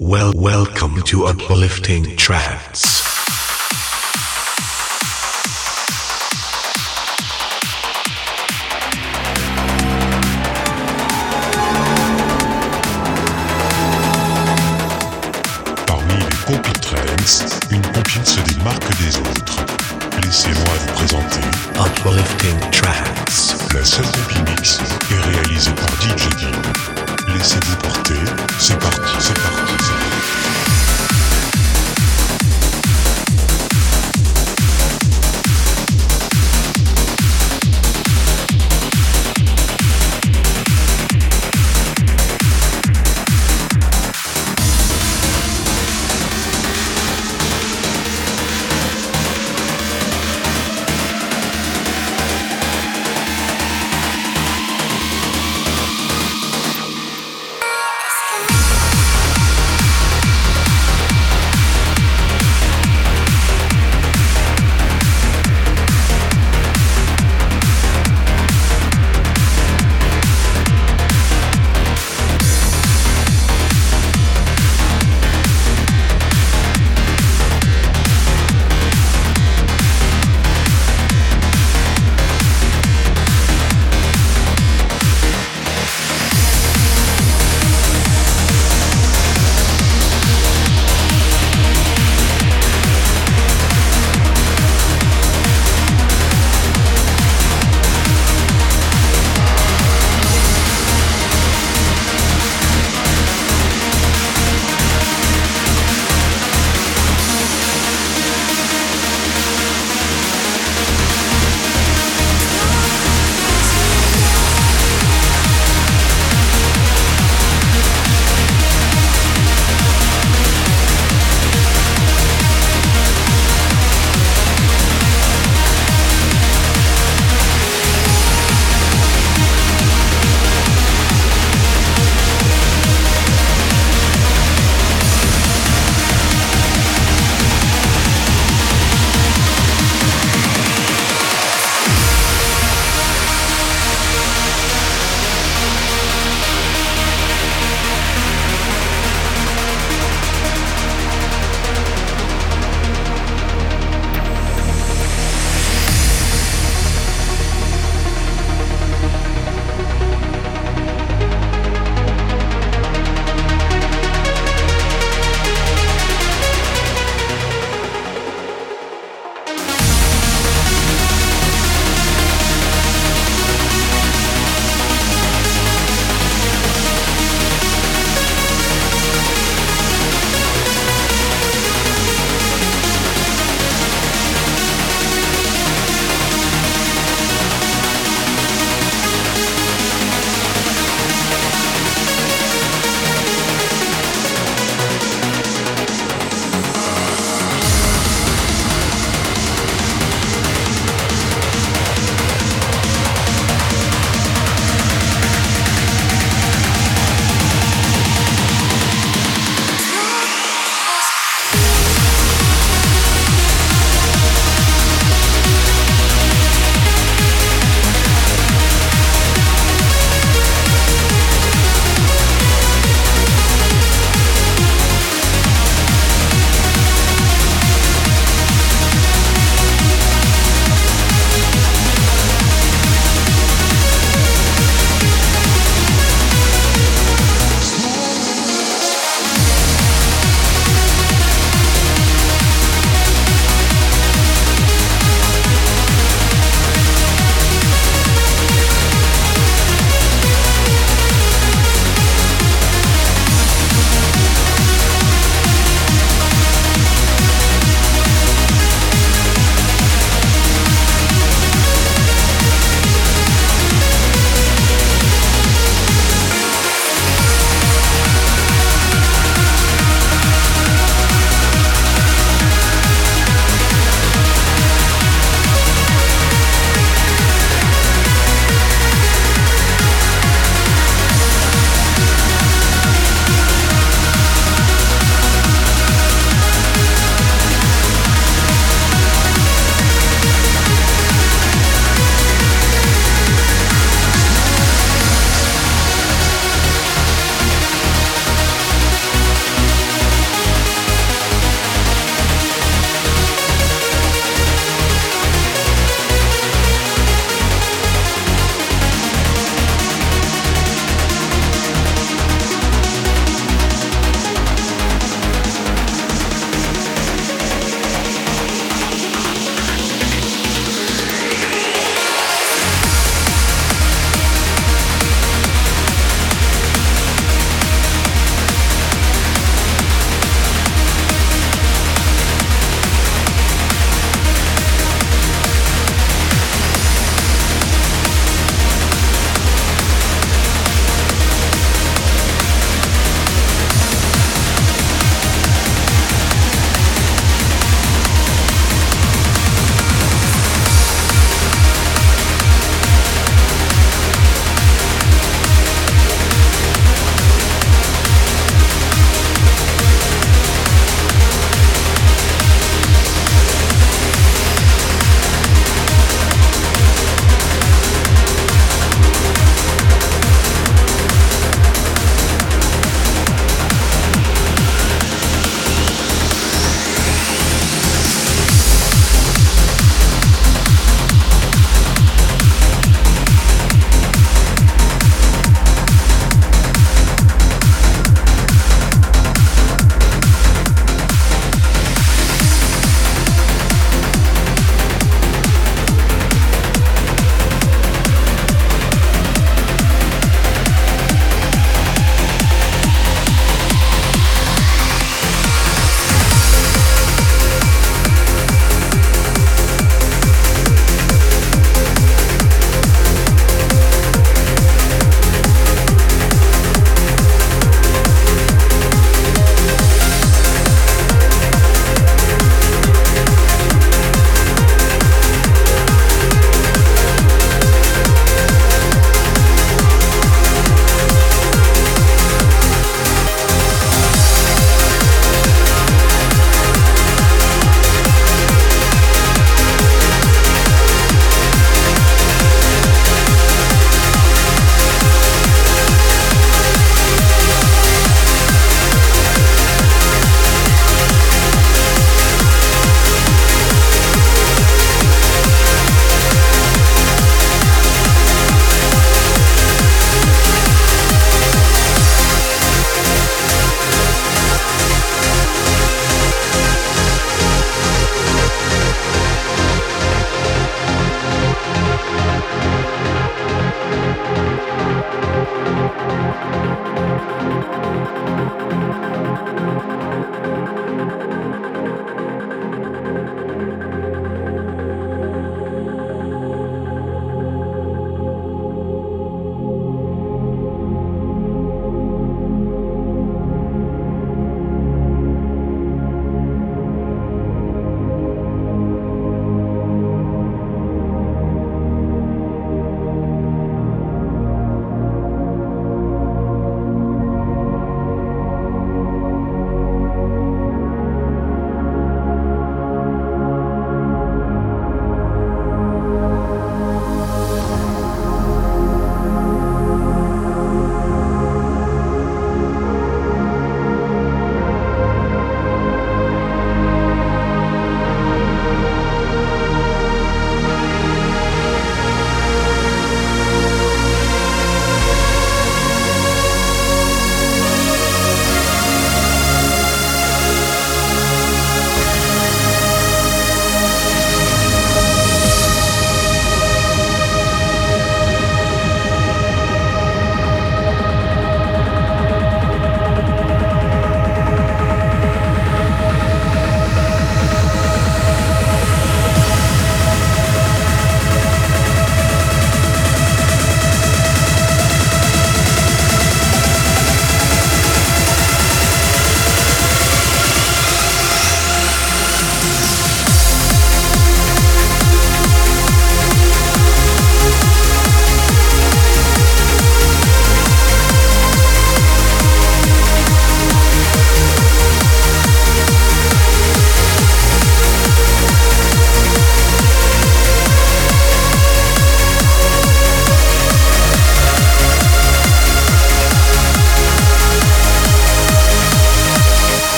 Well, welcome to Uplifting Trance. Parmi les compiles trance, une compile se démarque des autres. Laissez-moi vous présenter Uplifting Trance. la seule compile mix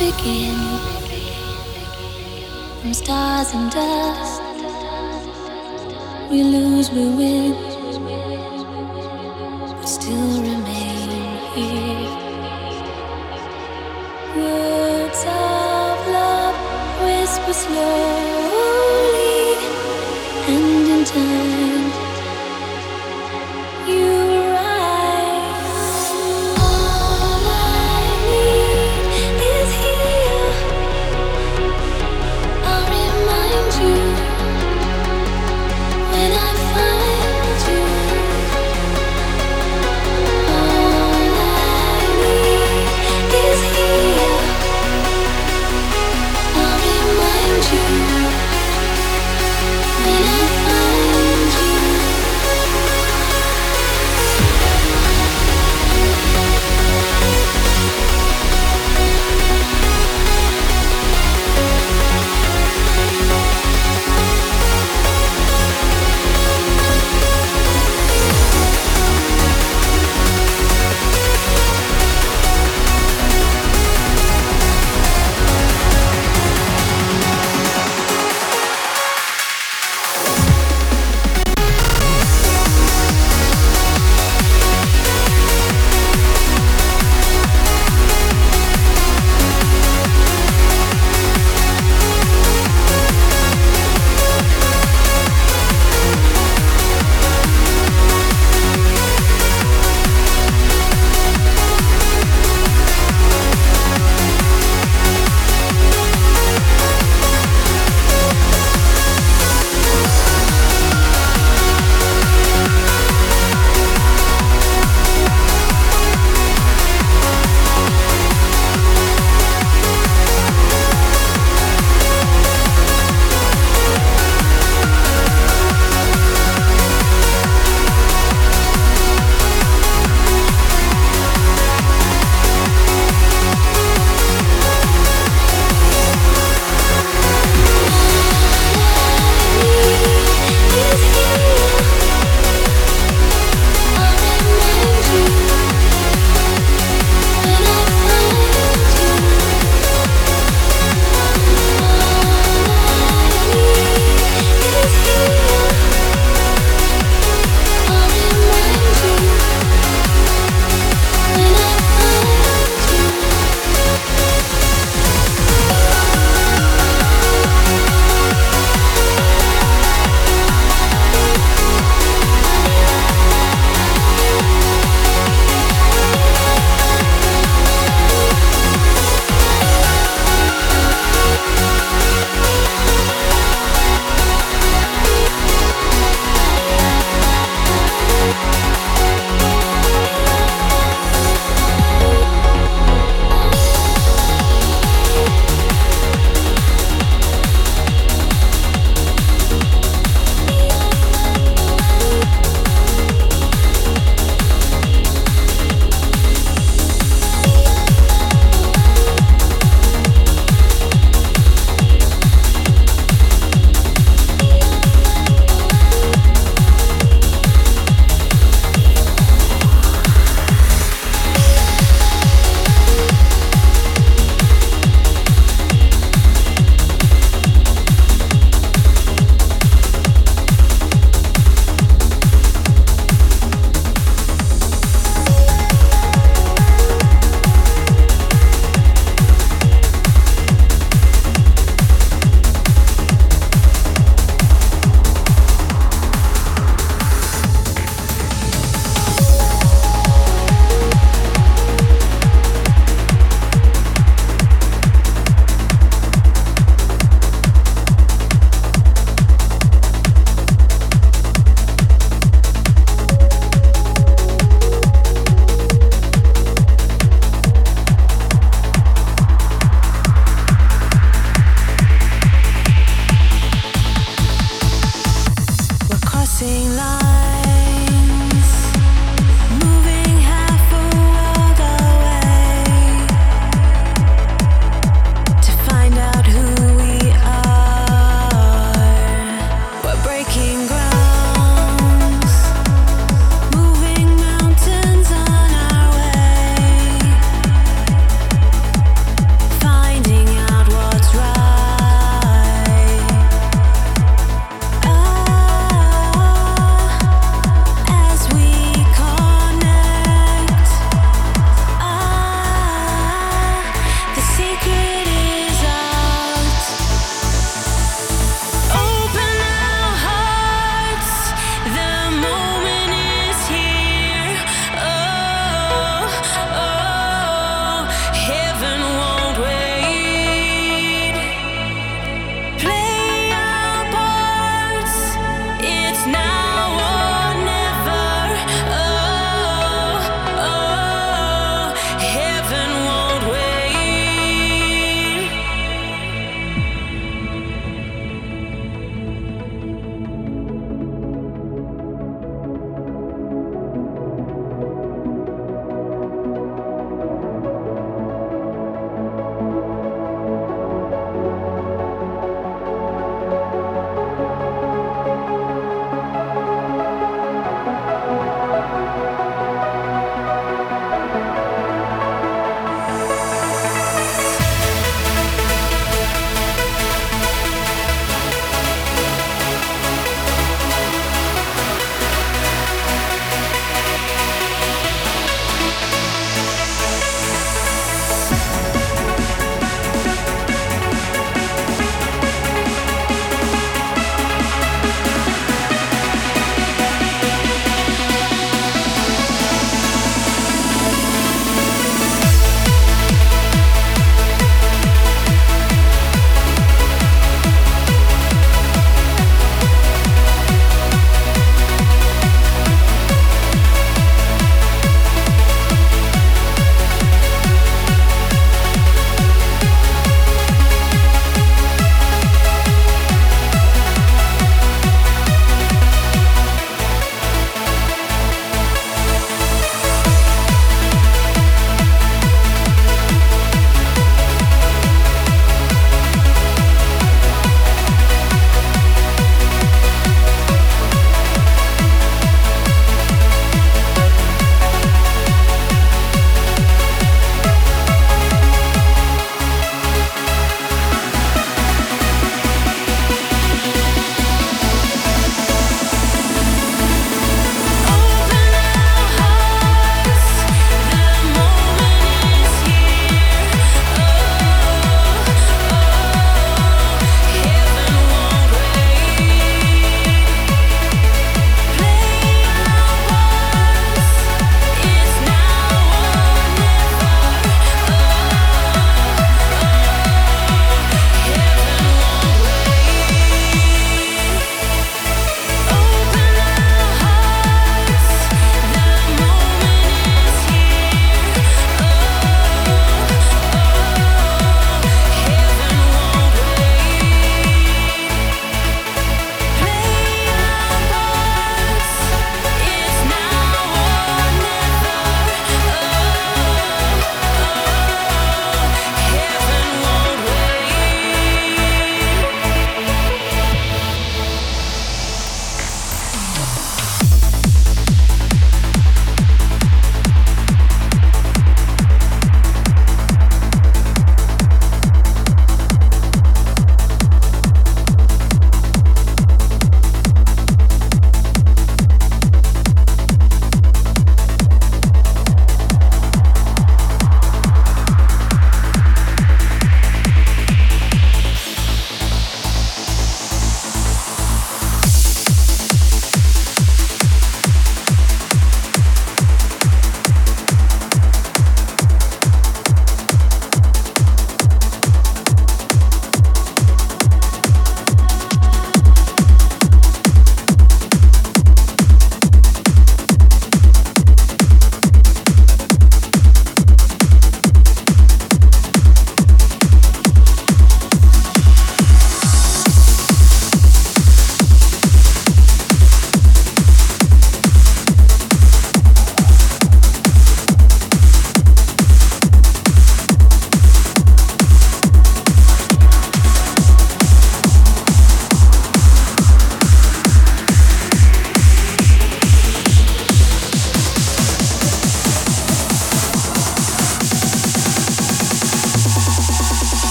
begin from stars and dust. We lose, we win, but still remain here. Words of love whisper slow.